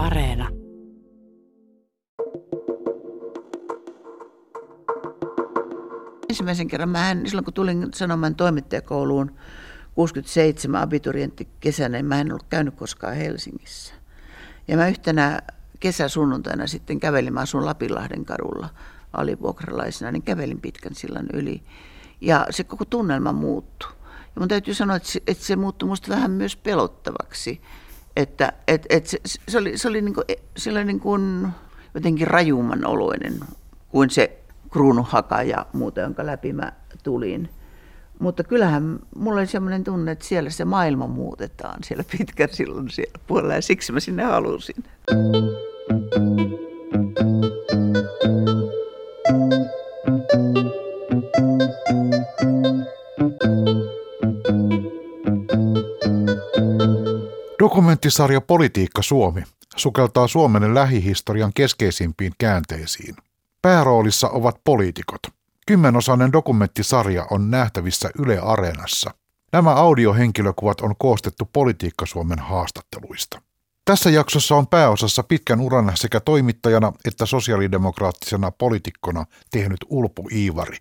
Areena. Ensimmäisen kerran mä en, silloin kun tulin sanomaan toimittajakouluun 67 abiturientti kesänä, niin mä en ollut käynyt koskaan Helsingissä. Ja mä yhtenä kesäsunnuntaina sitten kävelin, mä asun Lapinlahden kadulla alivuokralaisena, niin kävelin pitkän sillan yli. Ja se koko tunnelma muuttui. Ja mun täytyy sanoa, että se, että se muuttui musta vähän myös pelottavaksi. Että et, et se, se, oli, se oli, niin kuin, se oli niin kuin jotenkin rajumman oloinen kuin se kruunuhaka ja muuta, jonka läpi mä tulin. Mutta kyllähän mulla oli sellainen tunne, että siellä se maailma muutetaan siellä pitkän silloin siellä puolella ja siksi mä sinne halusin. Dokumenttisarja Politiikka Suomi sukeltaa Suomen lähihistorian keskeisimpiin käänteisiin. Pääroolissa ovat poliitikot. Kymmenosainen dokumenttisarja on nähtävissä Yle Areenassa. Nämä audiohenkilökuvat on koostettu Politiikka Suomen haastatteluista. Tässä jaksossa on pääosassa pitkän uran sekä toimittajana että sosiaalidemokraattisena poliitikkona tehnyt Ulpu Iivari.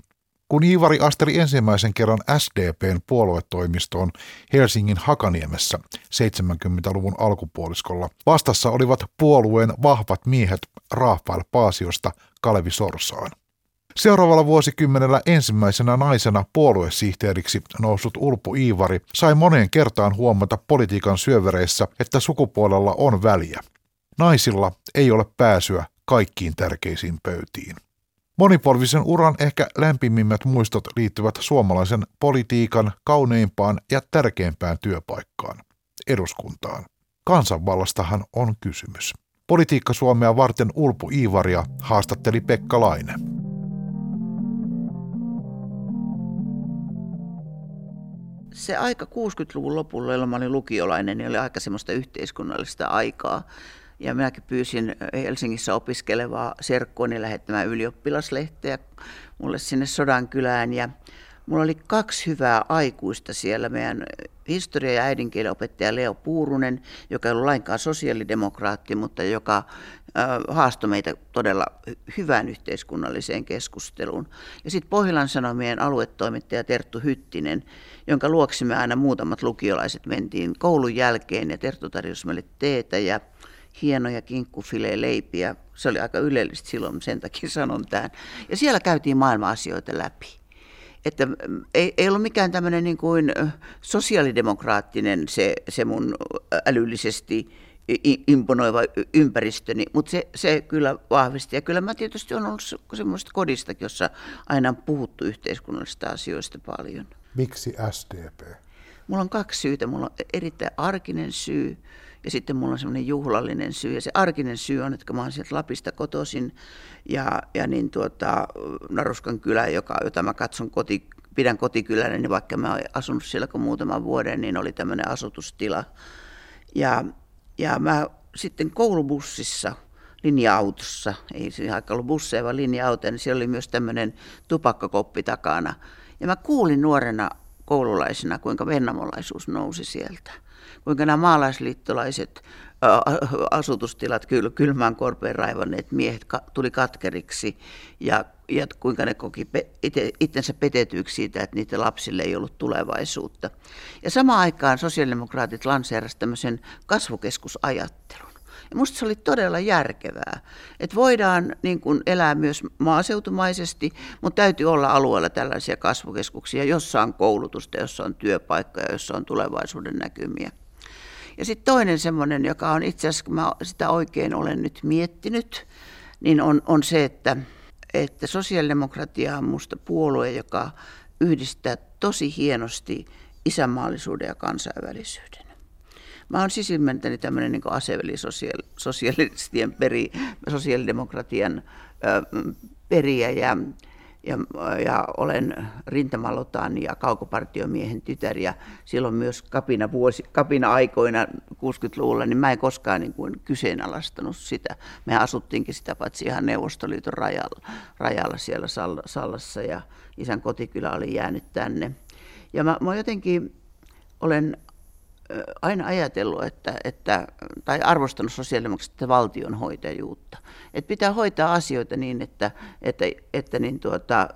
Kun Iivari asteli ensimmäisen kerran SDPn puoluetoimistoon Helsingin Hakaniemessä 70-luvun alkupuoliskolla, vastassa olivat puolueen vahvat miehet Rafael Paasiosta Kalevi Sorsaan. Seuraavalla vuosikymmenellä ensimmäisenä naisena puoluesihteeriksi noussut Ulpu Iivari sai moneen kertaan huomata politiikan syövereissä, että sukupuolella on väliä. Naisilla ei ole pääsyä kaikkiin tärkeisiin pöytiin. Monipolvisen uran ehkä lämpimimmät muistot liittyvät suomalaisen politiikan kauneimpaan ja tärkeimpään työpaikkaan, eduskuntaan. Kansanvallastahan on kysymys. Politiikka Suomea varten Ulpu Iivaria haastatteli Pekka Laine. Se aika 60-luvun lopulla, jolloin olin lukiolainen, niin oli aika semmoista yhteiskunnallista aikaa. Ja minäkin pyysin Helsingissä opiskelevaa serkkuani lähettämään ylioppilaslehteä mulle sinne Sodankylään. Ja mulla oli kaksi hyvää aikuista siellä. Meidän historia- ja äidinkielen opettaja Leo Puurunen, joka ei ollut lainkaan sosiaalidemokraatti, mutta joka haastoi meitä todella hyvään yhteiskunnalliseen keskusteluun. Ja sitten Pohjolan Sanomien aluetoimittaja Terttu Hyttinen, jonka luoksi me aina muutamat lukiolaiset mentiin koulun jälkeen ja Terttu tarjosi meille teetä ja hienoja kinkkufileipiä. Se oli aika ylellistä silloin, sen takia sanon tämän. Ja siellä käytiin maailma-asioita läpi. Että mm, ei, ei ollut mikään tämmöinen niin kuin sosiaalidemokraattinen se, se mun älyllisesti imponoiva ympäristöni, mutta se, se kyllä vahvisti. Ja kyllä mä tietysti on ollut semmoista kodistakin, jossa aina on puhuttu yhteiskunnallisista asioista paljon. Miksi SDP? Mulla on kaksi syytä. Mulla on erittäin arkinen syy ja sitten mulla on semmoinen juhlallinen syy. Ja se arkinen syy on, että mä oon sieltä Lapista kotoisin ja, ja niin tuota, Naruskan kylä, joka, jota mä katson koti, pidän kotikylänä, niin vaikka mä oon asunut siellä kuin muutaman vuoden, niin oli tämmöinen asutustila. Ja, ja mä sitten koulubussissa, linja-autossa, ei siinä aika ollut busseja, vaan linja-autoja, niin siellä oli myös tämmöinen tupakkakoppi takana. Ja mä kuulin nuorena koululaisena, kuinka vennamolaisuus nousi sieltä kuinka nämä maalaisliittolaiset asutustilat kyl, kylmään korpeen raivanneet miehet tuli katkeriksi ja, ja kuinka ne koki ite, itsensä petetyiksi siitä, että niiden lapsille ei ollut tulevaisuutta. Ja samaan aikaan sosiaalidemokraatit lanseerasivat tämmöisen kasvukeskusajattelun. Ja musta se oli todella järkevää, että voidaan niin kuin elää myös maaseutumaisesti, mutta täytyy olla alueella tällaisia kasvukeskuksia, jossa on koulutusta, jossa on työpaikkoja, jossa on tulevaisuuden näkymiä. Ja sitten toinen semmoinen, joka on itse asiassa, kun mä sitä oikein olen nyt miettinyt, niin on, on se, että, että sosiaalidemokratia on minusta puolue, joka yhdistää tosi hienosti isänmaallisuuden ja kansainvälisyyden. Mä oon sisimmentäni tämmöinen niin aseveli sosialistien peri, sosiaalidemokratian ö, periä ja ja, ja olen rintamalotan ja kaukopartiomiehen tytär ja silloin myös kapina, vuosi, kapina aikoina 60-luvulla, niin mä en koskaan niin kuin kyseenalaistanut sitä. Me asuttiinkin sitä paitsi ihan Neuvostoliiton rajalla, rajalla siellä Sallassa ja isän kotikylä oli jäänyt tänne. Ja mä, mä jotenkin olen aina ajatellut, että, että, tai arvostanut sosiaalidemokraattista valtionhoitajuutta. Että pitää hoitaa asioita niin, että, että, että niin tuota,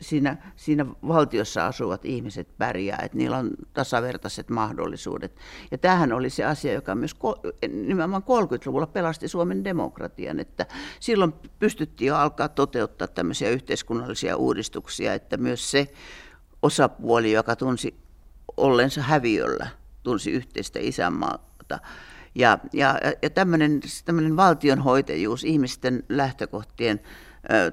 siinä, siinä valtiossa asuvat ihmiset pärjää, että niillä on tasavertaiset mahdollisuudet. Ja tämähän oli se asia, joka myös nimenomaan 30-luvulla pelasti Suomen demokratian, että silloin pystyttiin jo alkaa toteuttaa tämmöisiä yhteiskunnallisia uudistuksia, että myös se osapuoli, joka tunsi ollensa häviöllä, tunsi yhteistä isänmaata. Ja, ja, ja tämmöinen, tämmöinen valtionhoitajuus, ihmisten lähtökohtien ö,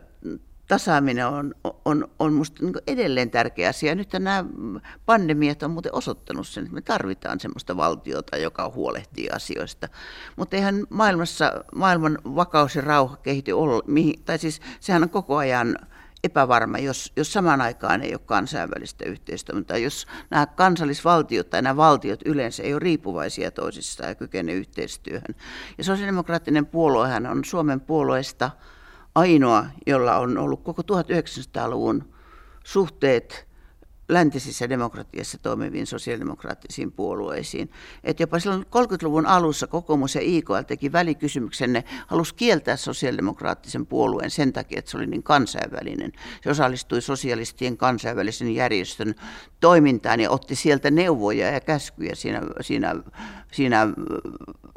tasaaminen on, on, on minusta niin edelleen tärkeä asia. Nyt nämä pandemiat on muuten osoittanut sen, että me tarvitaan sellaista valtiota, joka huolehtii asioista. Mutta eihän maailmassa maailman vakaus ja rauha kehity olla, tai siis sehän on koko ajan epävarma, jos, jos samaan aikaan ei ole kansainvälistä yhteistoimintaa, jos nämä kansallisvaltiot tai nämä valtiot yleensä ei ole riippuvaisia toisistaan ja kykene yhteistyöhön. Ja sosiaalidemokraattinen puoluehan on Suomen puolueesta ainoa, jolla on ollut koko 1900-luvun suhteet läntisissä demokratiassa toimiviin sosiaalidemokraattisiin puolueisiin. Että jopa silloin 30-luvun alussa kokoomus ja IKL teki välikysymyksen, ne halusi kieltää sosiaalidemokraattisen puolueen sen takia, että se oli niin kansainvälinen. Se osallistui sosialistien kansainvälisen järjestön toimintaan ja otti sieltä neuvoja ja käskyjä siinä, siinä, siinä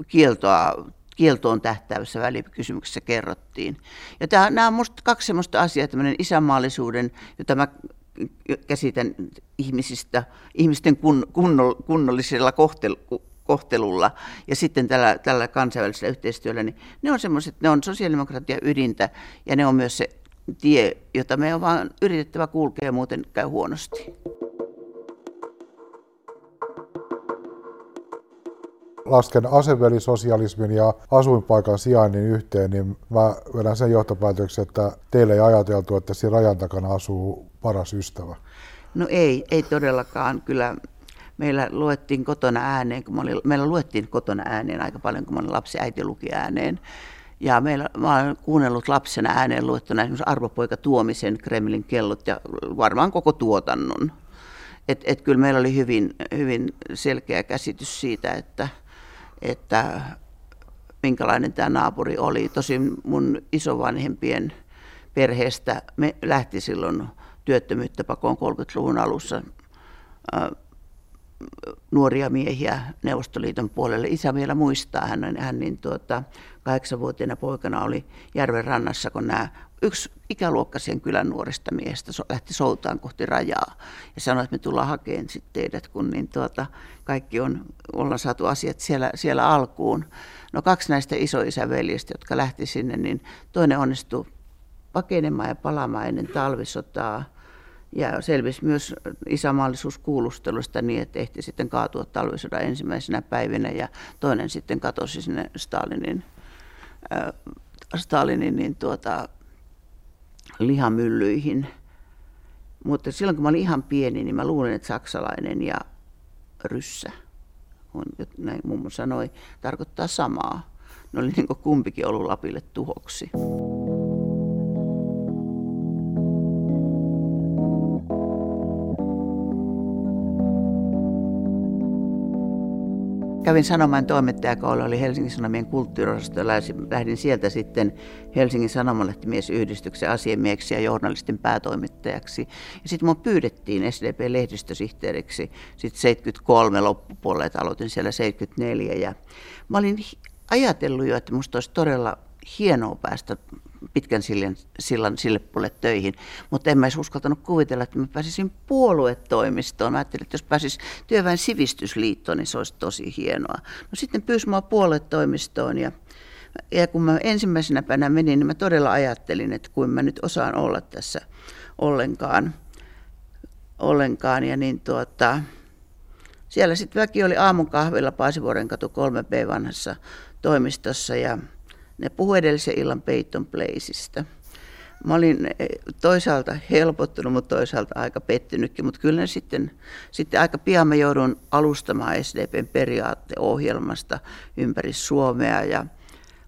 kieltoa kieltoon tähtäävässä välikysymyksessä kerrottiin. Ja tämä, nämä on minusta kaksi sellaista asiaa, tämmöinen isänmaallisuuden, jota mä käsitän ihmisistä, ihmisten kun, kunnollisella kohtel, kohtelulla ja sitten tällä, tällä kansainvälisellä yhteistyöllä, niin ne on semmoiset, ne on sosiaalidemokratia ydintä ja ne on myös se tie, jota me on vaan yritettävä kulkea, muuten käy huonosti. lasken asevelisosialismin ja asuinpaikan sijainnin yhteen, niin mä vedän sen johtopäätöksen, että teille ei ajateltu, että siinä rajan takana asuu paras ystävä. No ei, ei todellakaan. Kyllä meillä luettiin kotona ääneen, kun olin, meillä luettiin kotona ääneen aika paljon, kun olin lapsi, äiti luki ääneen. Ja meillä, mä olen kuunnellut lapsena ääneen luettuna esimerkiksi Arvopoika Tuomisen Kremlin kellot ja varmaan koko tuotannon. Et, et kyllä meillä oli hyvin, hyvin selkeä käsitys siitä, että, että minkälainen tämä naapuri oli. Tosin mun isovanhempien perheestä me lähti silloin työttömyyttä pakoon 30-luvun alussa nuoria miehiä Neuvostoliiton puolelle. Isä vielä muistaa, hän, hän niin tuota, kahdeksanvuotiaana poikana oli järven rannassa, kun nämä yksi ikäluokkaisen kylän nuorista miehistä lähti soutaan kohti rajaa ja sanoi, että me tullaan hakemaan sitten teidät, kun niin tuota, kaikki on, ollaan saatu asiat siellä, siellä alkuun. No kaksi näistä isoisäveljistä, jotka lähti sinne, niin toinen onnistui pakenemaan ja palaamaan ennen talvisotaa. Ja selvisi myös kuulustelusta niin, että ehti sitten kaatua talvisodan ensimmäisenä päivinä ja toinen sitten katosi sinne Stalinin, äh, Stalinin niin tuota, lihamyllyihin. Mutta silloin kun mä olin ihan pieni, niin mä luulen, että saksalainen ja ryssä, on, näin mummo sanoi, tarkoittaa samaa. Ne oli niin kumpikin ollut Lapille tuhoksi. Kävin Sanoman toimittajakoulu, oli Helsingin Sanomien kulttuuriosasto, lähdin sieltä sitten Helsingin Sanomalehtimiesyhdistyksen asiamieksi ja journalistin päätoimittajaksi. Ja sitten mun pyydettiin SDP-lehdistösihteeriksi sitten 73 loppupuolella, aloitin siellä 74. Ja mä olin ajatellut jo, että musta olisi todella hienoa päästä pitkän sillan, sillan sille puolelle töihin, mutta en mä edes uskaltanut kuvitella, että mä pääsisin puoluetoimistoon. Mä ajattelin, että jos pääsis työväen sivistysliittoon, niin se olisi tosi hienoa. No sitten pyysi mua puoluetoimistoon ja, ja kun mä ensimmäisenä päivänä menin, niin mä todella ajattelin, että kuin mä nyt osaan olla tässä ollenkaan. ollenkaan ja niin tuota, siellä sitten väki oli aamun kahvilla Paasivuoren katu 3B vanhassa toimistossa ja ne puhui edellisen illan Peyton Placeista. Mä olin eh, toisaalta helpottunut, mutta toisaalta aika pettynytkin, mutta kyllä sitten, sitten aika pian mä joudun alustamaan SDPn periaatteohjelmasta ympäri Suomea ja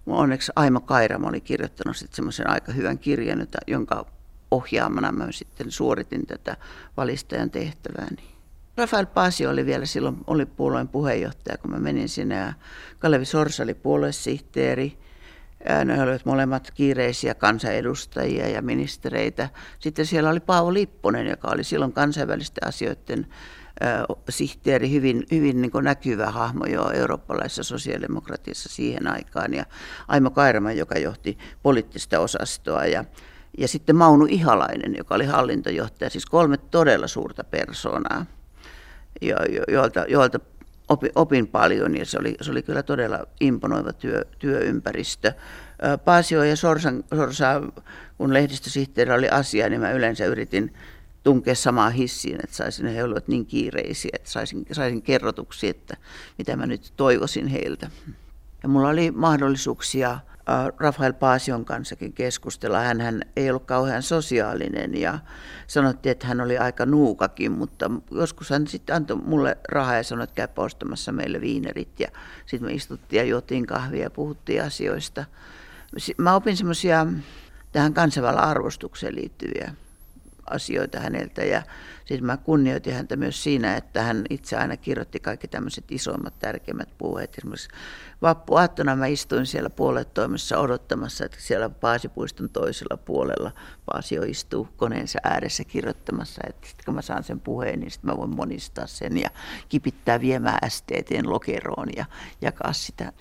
onneksi Aimo Kairamo oli kirjoittanut sitten semmoisen aika hyvän kirjan, jonka ohjaamana mä sitten suoritin tätä valistajan tehtävääni. Rafael Paasio oli vielä silloin oli puolueen puheenjohtaja, kun mä menin sinne. Ja Kalevi Sorsa oli puoluesihteeri. Ne olivat molemmat kiireisiä kansanedustajia ja ministereitä. Sitten siellä oli Paavo Lipponen, joka oli silloin kansainvälisten asioiden sihteeri, hyvin, hyvin niin näkyvä hahmo jo eurooppalaisessa sosiaalidemokratiassa siihen aikaan. Ja Aimo Kairama, joka johti poliittista osastoa. Ja, ja sitten Maunu Ihalainen, joka oli hallintojohtaja. Siis kolme todella suurta persoonaa jo, jo, joilta, joilta opin, opin paljon ja se oli, se oli kyllä todella imponoiva työ, työympäristö. Paasio ja Sorsan, Sorsa, kun lehdistösihteeri oli asia, niin mä yleensä yritin tunkea samaa hissiin, että saisin, he olivat niin kiireisiä, että saisin, saisin kerrotuksi, että mitä mä nyt toivoisin heiltä. Ja mulla oli mahdollisuuksia Rafael Paasion kanssakin keskustella. Hän ei ollut kauhean sosiaalinen ja sanottiin, että hän oli aika nuukakin, mutta joskus hän sitten antoi mulle rahaa ja sanoi, että käy ostamassa meille viinerit. Ja sitten me istuttiin ja juotiin kahvia ja puhuttiin asioista. Mä opin semmoisia tähän kansainväliseen arvostukseen liittyviä asioita häneltä ja siis mä kunnioitin häntä myös siinä, että hän itse aina kirjoitti kaikki tämmöiset isommat, tärkeimmät puheet. Esimerkiksi vappuaattona mä istuin siellä puoletoimessa odottamassa, että siellä Paasipuiston toisella puolella Paasio istuu koneensa ääressä kirjoittamassa, että sitten kun mä saan sen puheen, niin sitten mä voin monistaa sen ja kipittää viemään STTn lokeroon ja jakaa sitä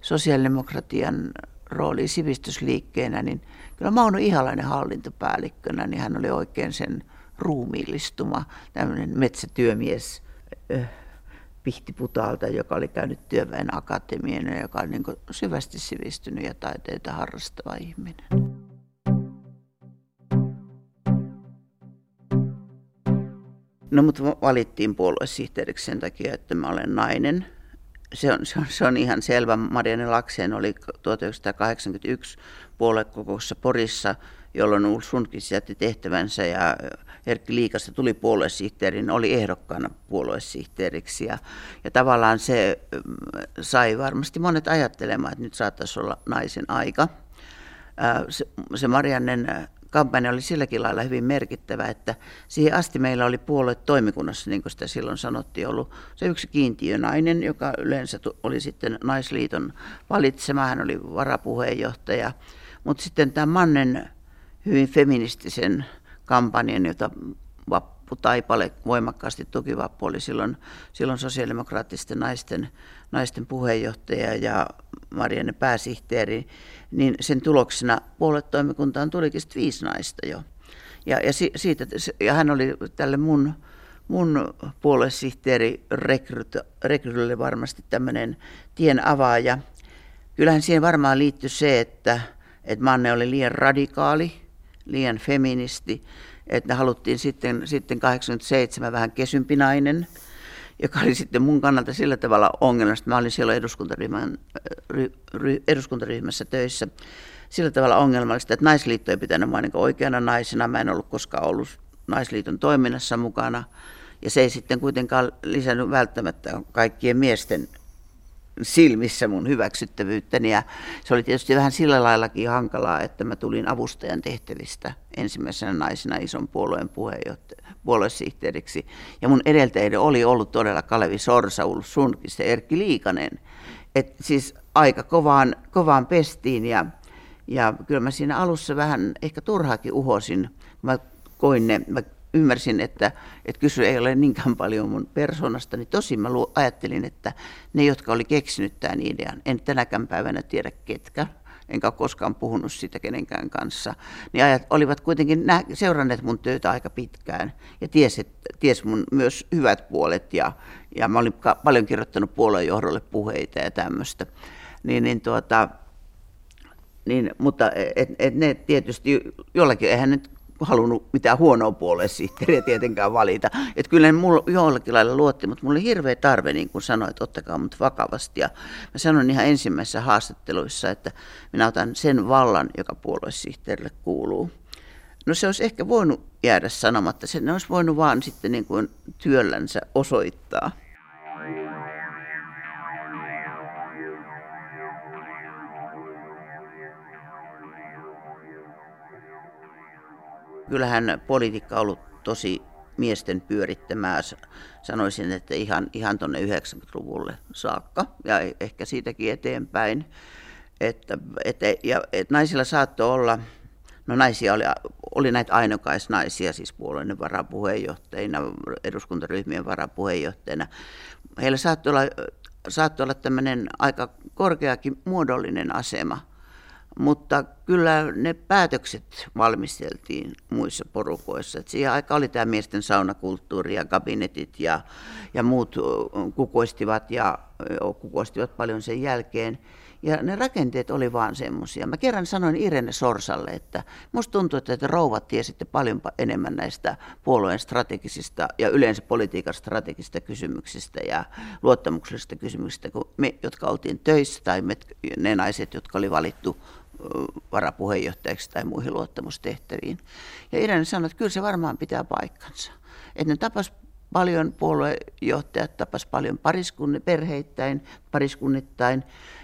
sosiaalidemokratian rooli sivistysliikkeenä, niin kyllä Mauno Ihalainen hallintopäällikkönä, niin hän oli oikein sen ruumiillistuma, tämmöinen metsätyömies Pihtiputaalta, joka oli käynyt työväen akatemian ja joka oli niin syvästi sivistynyt ja taiteita harrastava ihminen. No mutta valittiin puoluesihteeriksi sen takia, että mä olen nainen – se on, se on, se on ihan selvä. Marianne Lakseen oli 1981 puoluekokouksessa Porissa, jolloin Ulf Sundqvist jätti tehtävänsä ja Erkki Liikasta tuli puoluesihteerin, oli ehdokkaana puoluesihteeriksi. Ja, ja tavallaan se mm, sai varmasti monet ajattelemaan, että nyt saattaisi olla naisen aika. Se, se Mariannen kampanja oli silläkin lailla hyvin merkittävä, että siihen asti meillä oli puolue toimikunnassa, niin kuin sitä silloin sanottiin, ollut se yksi kiintiönainen, joka yleensä oli sitten naisliiton valitsema, hän oli varapuheenjohtaja. Mutta sitten tämä Mannen hyvin feministisen kampanjan, jota Taipale voimakkaasti tuki. Vappu oli silloin, silloin sosiaalidemokraattisten naisten, naisten puheenjohtaja ja Marianne pääsihteeri, niin sen tuloksena puoluetoimikuntaan tulikin viisi naista jo. Ja, ja, siitä, ja hän oli tälle mun, mun puoluesihteeri rekrylle varmasti tämmöinen tien avaaja. Kyllähän siihen varmaan liittyi se, että, että Manne oli liian radikaali, liian feministi, että haluttiin sitten, sitten 87 vähän kesympinainen, joka oli sitten mun kannalta sillä tavalla ongelmallista. Mä olin siellä eduskuntaryhmän, ry, ry, eduskuntaryhmässä töissä sillä tavalla ongelmallista, että naisliitto ei pitänyt mua niin oikeana naisena. Mä en ollut koskaan ollut naisliiton toiminnassa mukana. Ja se ei sitten kuitenkaan lisännyt välttämättä kaikkien miesten silmissä mun hyväksyttävyyttäni. Ja se oli tietysti vähän sillä laillakin hankalaa, että mä tulin avustajan tehtävistä ensimmäisenä naisena ison puolueen puoluesihteeriksi. Ja mun edeltäjäni oli ollut todella Kalevi Sorsa, Ulf Sundqvist ja Erkki Liikanen. Et siis aika kovaan, kovaan pestiin ja, ja kyllä mä siinä alussa vähän ehkä turhaakin uhosin. Mä koin ne, mä ymmärsin, että, että kysy ei ole niinkään paljon mun persoonasta, niin tosin mä ajattelin, että ne, jotka oli keksinyt tämän idean, en tänäkään päivänä tiedä ketkä, enkä ole koskaan puhunut siitä kenenkään kanssa, niin ajat, olivat kuitenkin nä- seuranneet mun töitä aika pitkään ja ties, ties mun myös hyvät puolet ja, ja mä olin ka- paljon kirjoittanut puoluejohdolle puheita ja tämmöistä. Niin, niin tuota, niin, mutta et, et ne tietysti jollakin, eihän nyt halunnut mitään huonoa puoluesihteeriä tietenkään valita. Että kyllä ne mulla jollakin lailla luotti, mutta mulla oli hirveä tarve, niin kuin sanoin, että ottakaa mut vakavasti. Ja mä sanoin ihan ensimmäisissä haastatteluissa, että minä otan sen vallan, joka puoluesihteerille kuuluu. No se olisi ehkä voinut jäädä sanomatta, se ne olisi voinut vaan sitten niin kuin työllänsä osoittaa. Kyllähän politiikka on ollut tosi miesten pyörittämää, sanoisin, että ihan, ihan tuonne 90-luvulle saakka ja e-, ehkä siitäkin eteenpäin. Että, että, ja, että naisilla saattoi olla, no naisia oli, oli näitä ainokaisnaisia, siis puolueiden varapuheenjohtajina, eduskuntaryhmien varapuheenjohtajina. Heillä saattoi olla, saattoi olla tämmöinen aika korkeakin muodollinen asema – mutta kyllä ne päätökset valmisteltiin muissa porukoissa. Et siihen aikaan oli tämä miesten saunakulttuuri ja kabinetit ja, ja muut kukoistivat ja kukoistivat paljon sen jälkeen. Ja ne rakenteet oli vaan semmoisia. Mä kerran sanoin Irene Sorsalle, että musta tuntuu, että rouvat tiesitte paljon enemmän näistä puolueen strategisista ja yleensä politiikan strategisista kysymyksistä ja luottamuksellisista kysymyksistä kuin me, jotka oltiin töissä tai me, ne naiset, jotka oli valittu varapuheenjohtajaksi tai muihin luottamustehtäviin. Ja Irene sanoi, että kyllä se varmaan pitää paikkansa. Että ne tapas paljon puoluejohtajat, tapas paljon pariskunni, perheittäin, pariskunnittain,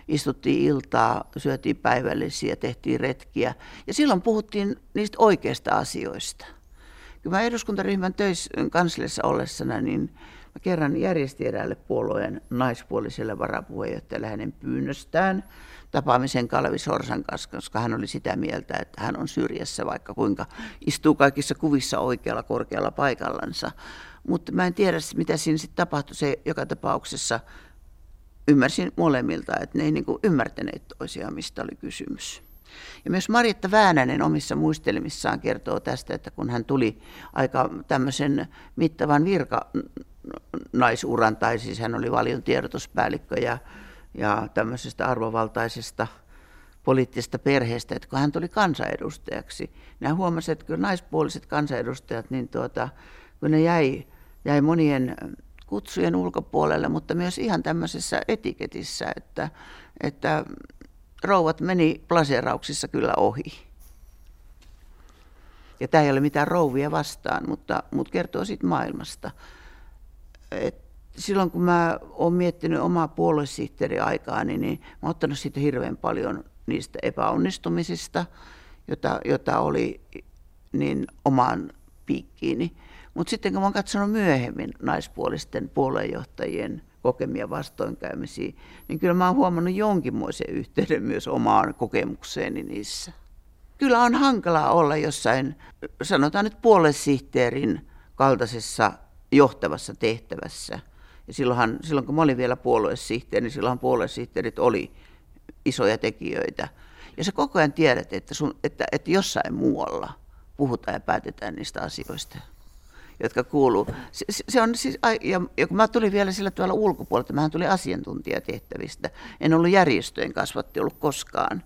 istuttiin iltaa, syötiin päivällisiä, tehtiin retkiä. Ja silloin puhuttiin niistä oikeista asioista. Kun mä eduskuntaryhmän töissä kansliassa ollessana, niin mä kerran järjestin eräälle puolueen naispuoliselle varapuheenjohtajalle hänen pyynnöstään – tapaamisen Kalevi Sorsan kanssa, koska hän oli sitä mieltä, että hän on syrjässä, vaikka kuinka istuu kaikissa kuvissa oikealla korkealla paikallansa. Mutta mä en tiedä, mitä siinä sitten tapahtui. Se joka tapauksessa ymmärsin molemmilta, että ne ei niinku ymmärtäneet toisiaan, mistä oli kysymys. Ja myös Marjatta Väänänen omissa muistelmissaan kertoo tästä, että kun hän tuli aika tämmöisen mittavan virka naisuran, tai siis hän oli valion tiedotuspäällikkö ja ja tämmöisestä arvovaltaisesta poliittisesta perheestä, että kun hän tuli kansanedustajaksi, niin hän huomasi, että kyllä naispuoliset kansanedustajat, niin tuota, kun ne jäi, jäi monien kutsujen ulkopuolelle, mutta myös ihan tämmöisessä etiketissä, että, että rouvat meni plaseerauksissa kyllä ohi. Ja tämä ei ole mitään rouvia vastaan, mutta, mutta kertoo siitä maailmasta. Et silloin kun mä oon miettinyt omaa puoluesihteeriaikaa, niin, niin mä oon ottanut siitä hirveän paljon niistä epäonnistumisista, jota, jota oli niin omaan piikkiini. Mutta sitten kun mä oon katsonut myöhemmin naispuolisten puoluejohtajien kokemia vastoinkäymisiä, niin kyllä mä oon huomannut jonkinmoisen yhteyden myös omaan kokemukseeni niissä. Kyllä on hankalaa olla jossain, sanotaan nyt puoluesihteerin kaltaisessa johtavassa tehtävässä – ja silloinhan, silloin kun mä olin vielä puoluesihteeri, niin silloinhan puoluesihteerit oli isoja tekijöitä. Ja sä koko ajan tiedät, että, sun, että, että jossain muualla puhutaan ja päätetään niistä asioista, jotka kuuluu. Se, se on siis, ja, ja kun mä tulin vielä sillä tavalla ulkopuolelta, mä tulin asiantuntijatehtävistä. En ollut järjestöjen kasvatti ollut koskaan.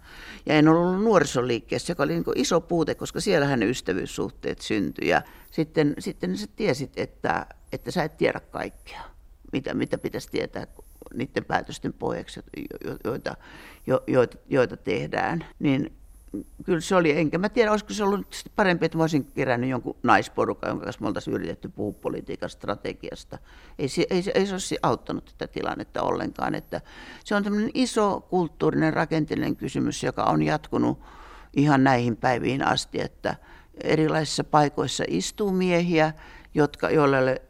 Ja en ollut nuorisoliikkeessä, joka oli niin iso puute, koska siellähän ne ystävyyssuhteet syntyi. Ja sitten, sitten sä tiesit, että, että sä et tiedä kaikkea mitä, mitä pitäisi tietää niiden päätösten pohjaksi, joita, jo, joita, joita tehdään, niin kyllä se oli, enkä mä tiedä, olisiko se ollut parempi, että mä olisin kerännyt jonkun naisporukan, jonka kanssa me oltaisiin yritetty puhua politiikan strategiasta. Ei se, ei, ei se olisi auttanut tätä tilannetta ollenkaan. Että se on tämmöinen iso kulttuurinen rakenteellinen kysymys, joka on jatkunut ihan näihin päiviin asti, että erilaisissa paikoissa istuu miehiä, jotka, ole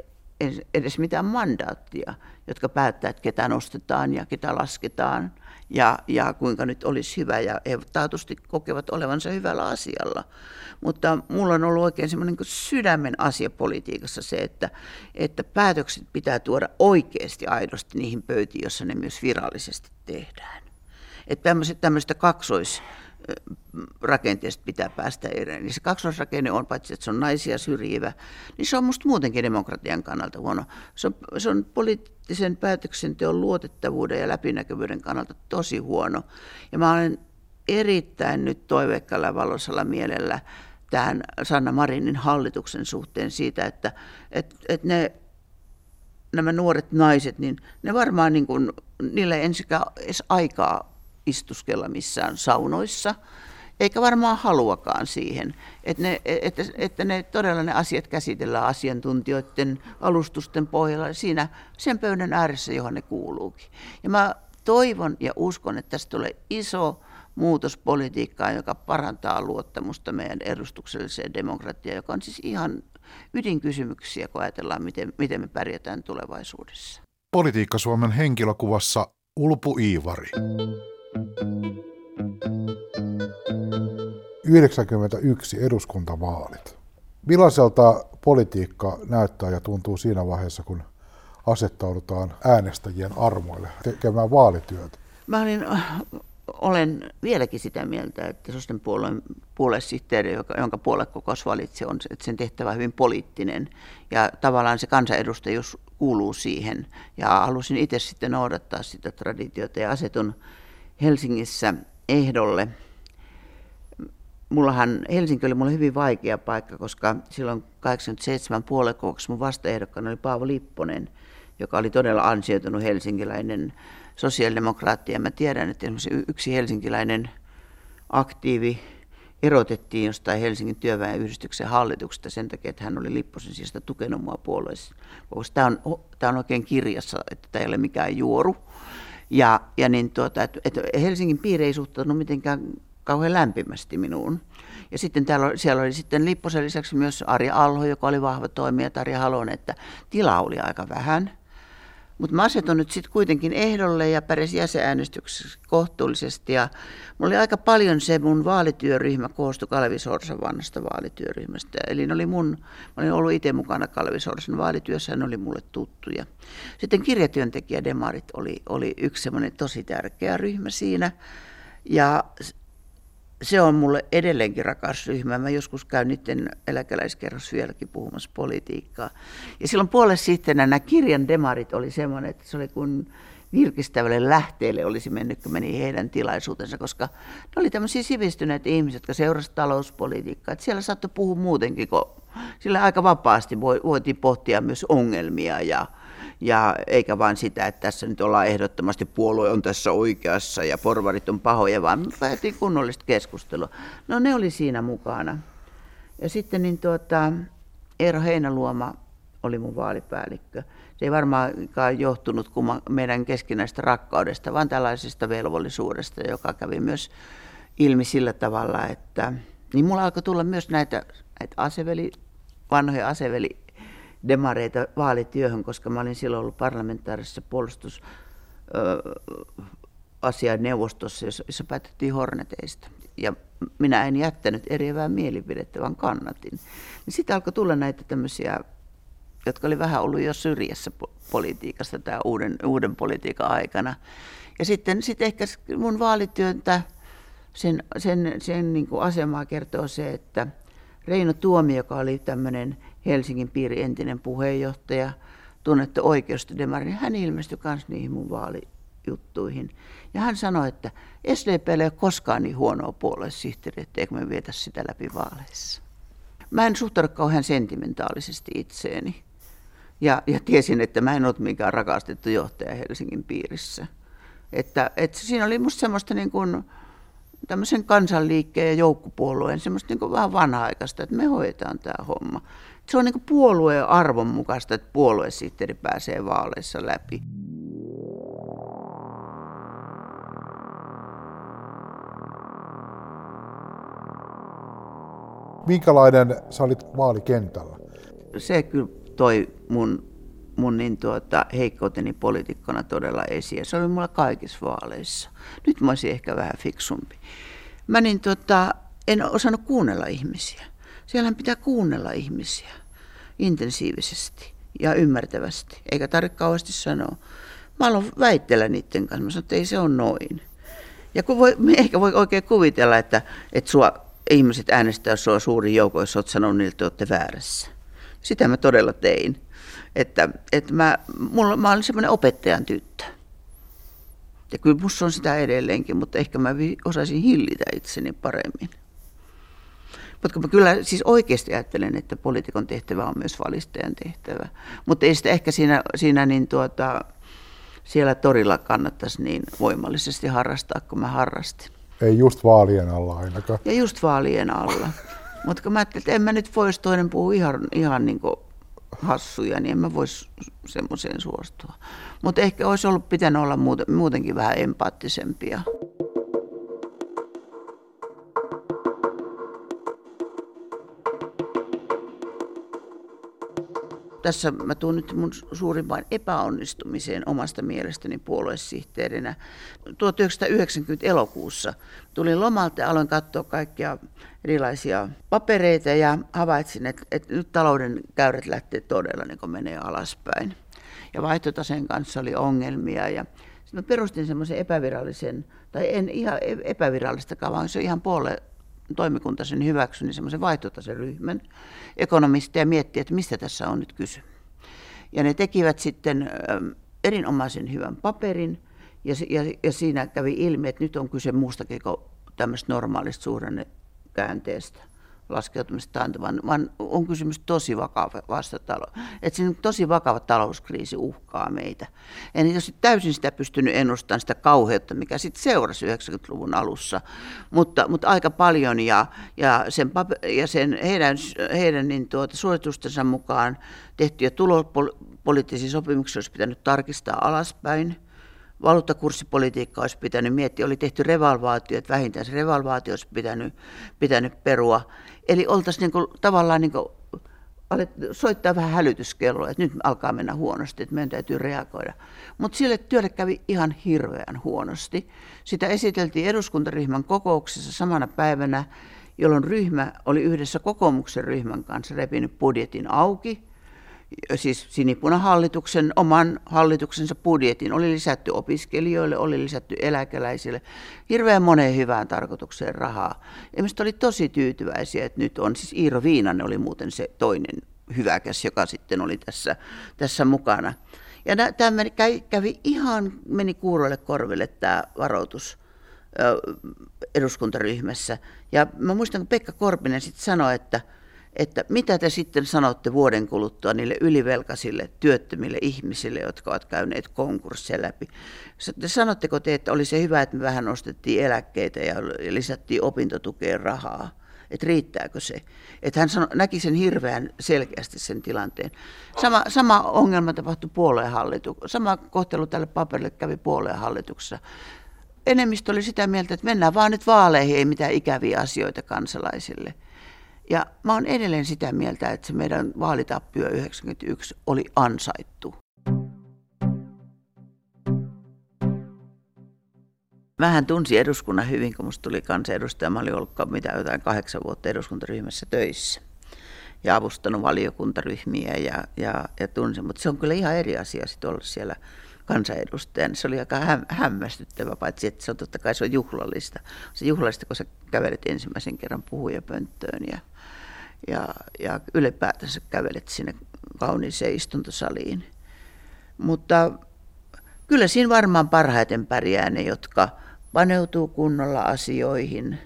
edes mitään mandaattia, jotka päättää, että ketä nostetaan ja ketä lasketaan ja, ja kuinka nyt olisi hyvä. Ja he taatusti kokevat olevansa hyvällä asialla. Mutta mulla on ollut oikein semmoinen sydämen asia politiikassa se, että, että päätökset pitää tuoda oikeasti aidosti niihin pöytiin, jossa ne myös virallisesti tehdään. Että tämmöistä kaksois rakenteesta pitää päästä eroon. Niin se kaksoisrakenne on, paitsi että se on naisia syrjivä, niin se on musta muutenkin demokratian kannalta huono. Se on, se on poliittisen päätöksenteon luotettavuuden ja läpinäkyvyyden kannalta tosi huono. Ja mä olen erittäin nyt toiveikkalla ja valoisella mielellä tähän Sanna Marinin hallituksen suhteen siitä, että et, et ne nämä nuoret naiset, niin ne varmaan niin kuin, niillä ei ensikään edes aikaa istuskella missään saunoissa, eikä varmaan haluakaan siihen, että ne, että, että ne todella ne asiat käsitellään asiantuntijoiden alustusten pohjalla siinä sen pöydän ääressä, johon ne kuuluukin. Ja mä toivon ja uskon, että tästä tulee iso muutos politiikkaan, joka parantaa luottamusta meidän edustukselliseen demokratiaan, joka on siis ihan ydinkysymyksiä, kun ajatellaan, miten, miten me pärjätään tulevaisuudessa. Politiikka Suomen henkilökuvassa Ulpu Iivari. 91 eduskuntavaalit. Millaiselta politiikka näyttää ja tuntuu siinä vaiheessa, kun asettaudutaan äänestäjien armoille tekemään vaalityötä? Mä olin, olen vieläkin sitä mieltä, että sosiaalinen puolueen puoluesihteeri, jonka puoluekokous valitsi, on että sen tehtävä hyvin poliittinen. Ja tavallaan se kansanedustajuus kuuluu siihen. Ja halusin itse sitten noudattaa sitä traditiota ja asetun Helsingissä ehdolle – mullahan Helsinki oli mulle hyvin vaikea paikka, koska silloin 87 puolekouksessa mun vastaehdokkaana oli Paavo Lipponen, joka oli todella ansioitunut helsinkiläinen sosiaalidemokraatti. Ja mä tiedän, että yksi helsinkiläinen aktiivi erotettiin jostain Helsingin työväenyhdistyksen hallituksesta sen takia, että hän oli Lipposen sijasta tukenut mua puolueessa. Tämä on, tämä on oikein kirjassa, että tämä ei ole mikään juoru. Ja, ja niin tuota, että, että Helsingin piiri ei suhtautunut mitenkään kauhean lämpimästi minuun. Ja sitten täällä, siellä oli sitten Lipposen lisäksi myös Arja Alho, joka oli vahva toimija, Tarja Halon, että tila oli aika vähän. Mutta mä asetun nyt sitten kuitenkin ehdolle ja pärjäsin jäsenäänestyksessä kohtuullisesti. Ja mulla oli aika paljon se mun vaalityöryhmä koostui Kalevi Sorsan vanhasta vaalityöryhmästä. Eli ne oli mun, mä olin ollut itse mukana Kalevi Sorsan vaalityössä ne oli mulle tuttuja. Sitten kirjatyöntekijä Demarit oli, oli yksi semmoinen tosi tärkeä ryhmä siinä. Ja se on mulle edelleenkin rakas ryhmä. Mä joskus käyn niiden eläkeläiskerros vieläkin puhumassa politiikkaa. Ja silloin puolessa sitten nämä kirjan demarit oli semmoinen, että se oli kuin virkistävälle lähteelle olisi mennyt, kun meni heidän tilaisuutensa, koska ne oli tämmöisiä sivistyneitä ihmisiä, jotka seurasivat talouspolitiikkaa. Että siellä saattoi puhua muutenkin, kun sillä aika vapaasti voitiin pohtia myös ongelmia ja, ja eikä vain sitä, että tässä nyt ollaan ehdottomasti puolue on tässä oikeassa ja porvarit on pahoja, vaan päätiin kunnollista keskustelua. No ne oli siinä mukana. Ja sitten niin tuota, Eero Heinäluoma oli mun vaalipäällikkö. Se ei varmaankaan johtunut meidän keskinäistä rakkaudesta, vaan tällaisesta velvollisuudesta, joka kävi myös ilmi sillä tavalla, että niin mulla alkoi tulla myös näitä, näitä aseveli, vanhoja aseveli demareita vaalityöhön, koska mä olin silloin ollut parlamentaarisessa puolustus neuvostossa, jossa päätettiin Horneteista. Ja minä en jättänyt eriävää mielipidettä, vaan kannatin. Niin sitten alkoi tulla näitä tämmöisiä, jotka oli vähän ollut jo syrjässä politiikasta tämä uuden, uuden politiikan aikana. Ja sitten sit ehkä mun vaalityöntä, sen, sen, sen niin kuin asemaa kertoo se, että Reino Tuomi, joka oli tämmöinen Helsingin piiri entinen puheenjohtaja, tunnettu oikeustodemari, niin hän ilmestyi myös niihin mun vaalijuttuihin. Ja hän sanoi, että SDP ei ole koskaan niin huonoa puoluesihteeriä, etteikö me vietä sitä läpi vaaleissa. Mä en suhtaudu kauhean sentimentaalisesti itseeni. Ja, ja tiesin, että mä en ole mikään rakastettu johtaja Helsingin piirissä. Että, että siinä oli musta semmoista niin kuin, tämmöisen kansanliikkeen ja joukkupuolueen semmoista niin kuin vähän vanha-aikaista, että me hoidetaan tämä homma se on niin puolueen arvon mukaista, että puoluesihteeri pääsee vaaleissa läpi. Minkälainen sä olit vaalikentällä? Se kyllä toi mun, mun niin tuota, heikkouteni poliitikkona todella esiin. Se oli mulla kaikissa vaaleissa. Nyt mä olisin ehkä vähän fiksumpi. Mä niin tuota, en osannut kuunnella ihmisiä. Siellähän pitää kuunnella ihmisiä intensiivisesti ja ymmärtävästi, eikä tarvitse kauheasti sanoa. Mä aloin väittellä niiden kanssa, mä sanoin, että ei se ole noin. Ja kun voi, ehkä voi oikein kuvitella, että, että sua, ihmiset äänestää sua suurin joukko, jos olet sanonut niille, että olette väärässä. Sitä mä todella tein. Että, että mä, mulla, mä olin semmoinen opettajan tyttö. Ja kyllä musta on sitä edelleenkin, mutta ehkä mä osaisin hillitä itseni paremmin. Mutta mä kyllä siis oikeasti ajattelen, että poliitikon tehtävä on myös valistajan tehtävä. Mutta ei sitä ehkä siinä, siinä niin tuota, siellä torilla kannattaisi niin voimallisesti harrastaa kuin mä harrastin. Ei just vaalien alla ainakaan. Ja just vaalien alla. Mutta mä ajattelin, että en mä nyt voisi toinen puhua ihan, ihan niin kuin hassuja, niin en mä voisi semmoiseen suostua. Mutta ehkä olisi ollut pitänyt olla muutenkin vähän empaattisempia. Tässä mä tuun nyt mun suurimpaan epäonnistumiseen omasta mielestäni puoluesihteerinä. 1990 elokuussa tulin lomalta ja aloin katsoa kaikkia erilaisia papereita ja havaitsin, että, että nyt talouden käyrät lähtee todella niin menee alaspäin. Ja vaihtotaseen kanssa oli ongelmia ja mä perustin semmoisen epävirallisen, tai en ihan e-, epävirallistakaan, vaan se on ihan puolue toimikunta sen hyväksyi, niin semmoisen vaihtotaseryhmän ekonomisteja miettiä, että mistä tässä on nyt kyse. Ja ne tekivät sitten erinomaisen hyvän paperin, ja, ja, ja siinä kävi ilmi, että nyt on kyse muustakin kuin tämmöistä normaalista suhdannekäänteestä laskeutumista taantumaan, vaan on kysymys tosi vakava vastatalo. Että siinä tosi vakava talouskriisi uhkaa meitä. En tietysti täysin sitä pystynyt ennustamaan sitä kauheutta, mikä sitten seurasi 90-luvun alussa, mutta, mutta aika paljon ja, ja, sen, ja sen heidän, heidän niin tuota, suositustensa mukaan tehtyjä tulopoliittisia sopimuksia olisi pitänyt tarkistaa alaspäin – valuuttakurssipolitiikka olisi pitänyt miettiä, oli tehty revalvaatio, että vähintään se revalvaatio olisi pitänyt, pitänyt perua. Eli oltaisiin niin kuin, tavallaan niin kuin, soittaa vähän hälytyskelloa, että nyt alkaa mennä huonosti, että meidän täytyy reagoida. Mutta sille työlle kävi ihan hirveän huonosti. Sitä esiteltiin eduskuntaryhmän kokouksessa samana päivänä, jolloin ryhmä oli yhdessä kokoomuksen ryhmän kanssa repinyt budjetin auki – siis sinipunahallituksen oman hallituksensa budjetin oli lisätty opiskelijoille, oli lisätty eläkeläisille, hirveän moneen hyvään tarkoitukseen rahaa. Ja oli tosi tyytyväisiä, että nyt on, siis Iiro Viinanen oli muuten se toinen hyväkäs, joka sitten oli tässä, tässä mukana. Ja tämä kävi ihan, meni kuuroille korville tämä varoitus eduskuntaryhmässä. Ja mä muistan, kun Pekka Korpinen sitten sanoi, että – että mitä te sitten sanotte vuoden kuluttua niille ylivelkaisille työttömille ihmisille, jotka ovat käyneet konkursseja läpi. Sanotteko te, että olisi hyvä, että me vähän nostettiin eläkkeitä ja lisättiin opintotukeen rahaa? Että riittääkö se? Että hän sano, näki sen hirveän selkeästi sen tilanteen. Sama, sama ongelma tapahtui puoluehallituksessa. Sama kohtelu tälle paperille kävi puoluehallituksessa. Enemmistö oli sitä mieltä, että mennään vaan nyt vaaleihin, ei mitään ikäviä asioita kansalaisille – ja mä oon edelleen sitä mieltä, että se meidän vaalitappio 91 oli ansaittu. Mähän tunsin eduskunnan hyvin, kun musta tuli kansanedustaja. Mä olin ollut mitä jotain kahdeksan vuotta eduskuntaryhmässä töissä ja avustanut valiokuntaryhmiä ja, ja, ja tunsin. Mutta se on kyllä ihan eri asia sitten olla siellä kansanedustajana. Se oli aika häm, hämmästyttävä, paitsi että se on totta kai se on juhlallista. Se juhlallista, kun sä kävelet ensimmäisen kerran puhujapönttöön ja, ja, ja ylipäätänsä kävelet sinne kauniiseen istuntosaliin. Mutta kyllä siinä varmaan parhaiten pärjää ne, jotka paneutuu kunnolla asioihin,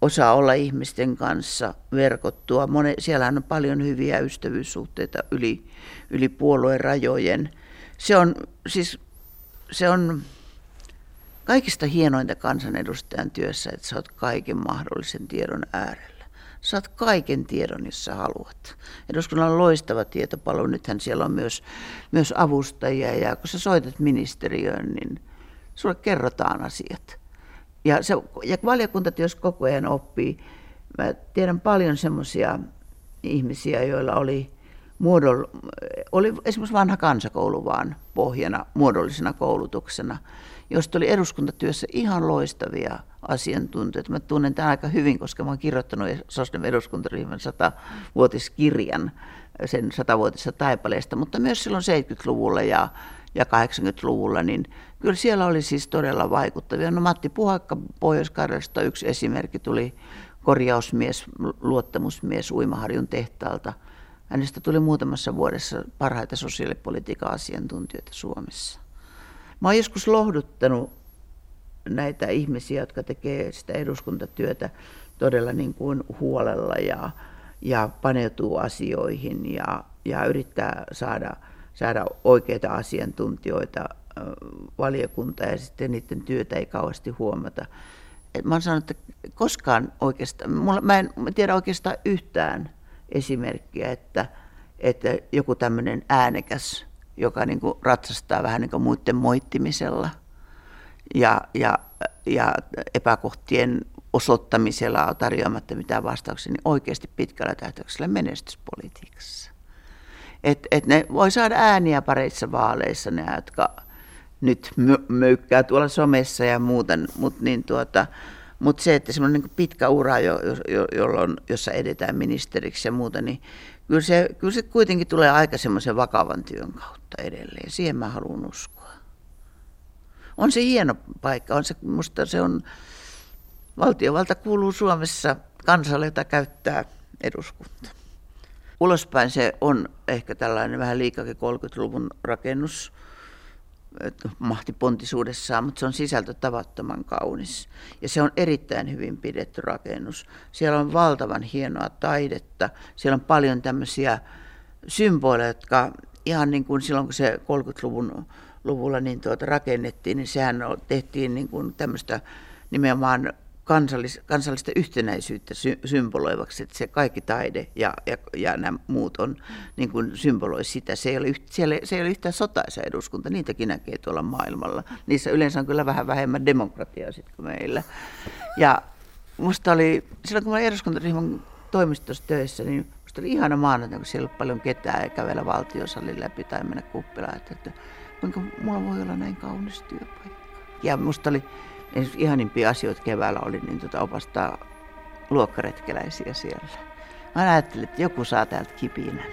osaa olla ihmisten kanssa verkottua. Mone, siellähän on paljon hyviä ystävyyssuhteita yli, yli puolueen rajojen. Se on siis se on kaikista hienointa kansanedustajan työssä, että sä oot kaiken mahdollisen tiedon äärellä. Saat kaiken tiedon, jos sä haluat. Eduskunnalla on loistava tietopalvelu. Nythän siellä on myös, myös avustajia ja kun sä soitat ministeriöön, niin sulle kerrotaan asiat. Ja, se, ja valiokuntatyössä koko ajan oppii. Mä tiedän paljon semmoisia ihmisiä, joilla oli, muodol, oli esimerkiksi vanha kansakoulu vaan pohjana muodollisena koulutuksena, josta oli eduskuntatyössä ihan loistavia asiantuntijoita. Mä tunnen tämän aika hyvin, koska mä olen kirjoittanut Sosnem eduskuntaryhmän satavuotiskirjan sen satavuotisesta taipaleesta, mutta myös silloin 70-luvulla ja, ja 80-luvulla, niin kyllä siellä oli siis todella vaikuttavia. No Matti Puhakka pohjois yksi esimerkki tuli korjausmies, luottamusmies Uimaharjun tehtaalta. Hänestä tuli muutamassa vuodessa parhaita sosiaalipolitiikan asiantuntijoita Suomessa. Mä oon joskus lohduttanut näitä ihmisiä, jotka tekee sitä eduskuntatyötä todella niin kuin huolella ja, ja paneutuu asioihin ja, ja yrittää saada, saada oikeita asiantuntijoita valiokunta ja sitten niiden työtä ei kauheasti huomata. Et mä oon sanonut, että koskaan oikeastaan, mä en tiedä oikeastaan yhtään esimerkkiä, että, että joku tämmöinen äänekäs, joka niin kuin ratsastaa vähän niin kuin muiden moittimisella ja, ja, ja epäkohtien osoittamisella tarjoamatta mitään vastauksia, niin oikeasti pitkällä tähtäyksellä menestyspolitiikassa. Että et ne voi saada ääniä pareissa vaaleissa, ne jotka nyt möykkää tuolla somessa ja muuten, mutta niin tuota, mut se, että semmoinen niin pitkä ura, jo, jo, jolloin, jossa edetään ministeriksi ja muuta, niin kyllä se, kyllä se kuitenkin tulee aika semmoisen vakavan työn kautta edelleen. Siihen mä haluan uskoa. On se hieno paikka. On se, musta se on, valtiovalta kuuluu Suomessa kansalle, jota käyttää eduskunta. Ulospäin se on ehkä tällainen vähän liikakin 30-luvun rakennus mahtipontisuudessaan, mutta se on sisältö tavattoman kaunis. Ja se on erittäin hyvin pidetty rakennus. Siellä on valtavan hienoa taidetta. Siellä on paljon tämmöisiä symboleja, jotka ihan niin kuin silloin, kun se 30-luvun luvulla niin tuota rakennettiin, niin sehän tehtiin niin kuin tämmöistä nimenomaan kansallis, kansallista yhtenäisyyttä sy- symboloivaksi, että se kaikki taide ja, ja, ja nämä muut on, niin kuin symboloi sitä. Se ei, ole, siellä, se ei ole yhtään sotaisa eduskunta, niitäkin näkee tuolla maailmalla. Niissä yleensä on kyllä vähän vähemmän demokratiaa sitten kuin meillä. Ja musta oli, silloin kun mä olin eduskuntaryhmän toimistossa töissä, niin musta oli ihana maanantai, kun siellä oli paljon ketään ja kävellä valtiosalin läpi tai mennä kuppilaan, että, että kuinka mulla voi olla näin kaunis työpaikka. Ja musta oli ihanimpia asioita keväällä oli niin tota opastaa luokkaretkeläisiä siellä. Mä ajattelin, että joku saa täältä kipinän.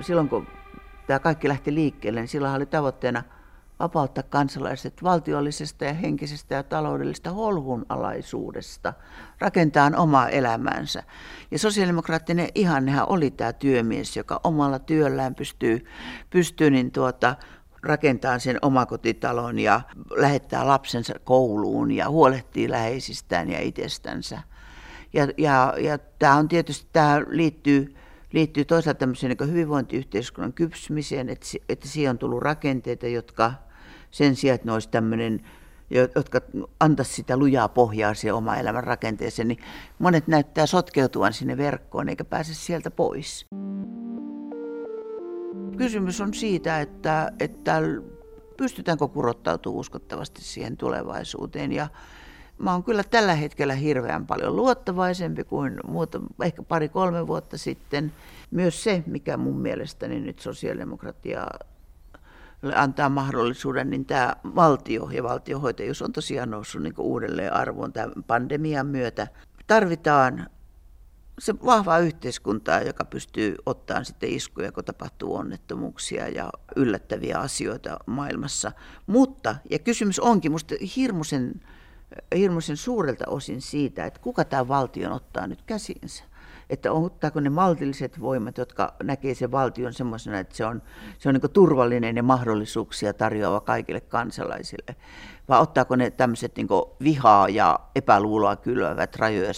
Silloin kun tämä kaikki lähti liikkeelle, niin silloin oli tavoitteena – vapauttaa kansalaiset valtiollisesta ja henkisestä ja taloudellisesta holhunalaisuudesta, rakentaa omaa elämäänsä. Ja sosiaalidemokraattinen ihannehan oli tämä työmies, joka omalla työllään pystyy, pystyy niin tuota, rakentaa sen omakotitalon ja lähettää lapsensa kouluun ja huolehtii läheisistään ja itsestänsä. Ja, ja, ja tämä on tietysti, tämä liittyy liittyy toisaalta tämmöiseen niin hyvinvointiyhteiskunnan kypsymiseen, että, että siihen on tullut rakenteita, jotka sen sijaan, että ne olisi tämmöinen, jotka antaisi sitä lujaa pohjaa siihen oma elämän rakenteeseen, niin monet näyttää sotkeutuvan sinne verkkoon eikä pääse sieltä pois. Kysymys on siitä, että, että pystytäänkö kurottautumaan uskottavasti siihen tulevaisuuteen ja Mä oon kyllä tällä hetkellä hirveän paljon luottavaisempi kuin muuta, ehkä pari-kolme vuotta sitten. Myös se, mikä mun mielestäni nyt sosiaalidemokratia antaa mahdollisuuden, niin tämä valtio ja valtiohoitajuus on tosiaan noussut niin uudelleen arvoon tämän pandemian myötä. Tarvitaan se vahvaa yhteiskuntaa, joka pystyy ottamaan sitten iskuja, kun tapahtuu onnettomuuksia ja yllättäviä asioita maailmassa. Mutta, ja kysymys onkin minusta hirmuisen, hirmuisen suurelta osin siitä, että kuka tämä valtion ottaa nyt käsiinsä että ottaako ne maltilliset voimat, jotka näkee sen valtion semmoisena, että se on, se on niin turvallinen ja mahdollisuuksia tarjoava kaikille kansalaisille, vai ottaako ne tämmöiset niin vihaa ja epäluuloa kylvävät, rajoja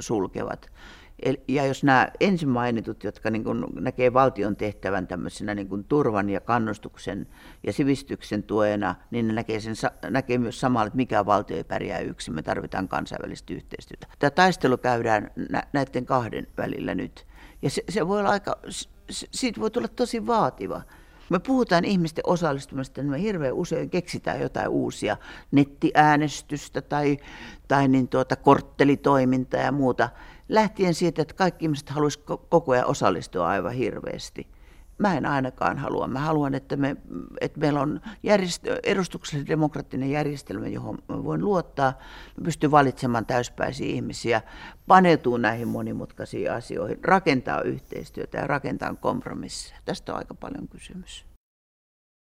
sulkevat ja jos nämä ensin mainitut, jotka niin kuin näkee valtion tehtävän tämmöisenä niin kuin turvan ja kannustuksen ja sivistyksen tuena, niin ne näkee, sen, näkee myös samalla, että mikä valtio ei pärjää yksin, me tarvitaan kansainvälistä yhteistyötä. Tämä taistelu käydään näiden kahden välillä nyt. Ja se, se voi olla aika, siitä voi tulla tosi vaativa. Me puhutaan ihmisten osallistumista, niin me hirveän usein keksitään jotain uusia nettiäänestystä tai, tai niin tuota, korttelitoimintaa ja muuta lähtien siitä, että kaikki ihmiset haluaisivat koko ajan osallistua aivan hirveästi. Mä en ainakaan halua. Mä haluan, että, me, että meillä on järjestö, edustuksellinen demokraattinen järjestelmä, johon mä voin luottaa. Mä pystyn valitsemaan täyspäisiä ihmisiä, paneutuu näihin monimutkaisiin asioihin, rakentaa yhteistyötä ja rakentaa kompromisseja. Tästä on aika paljon kysymys.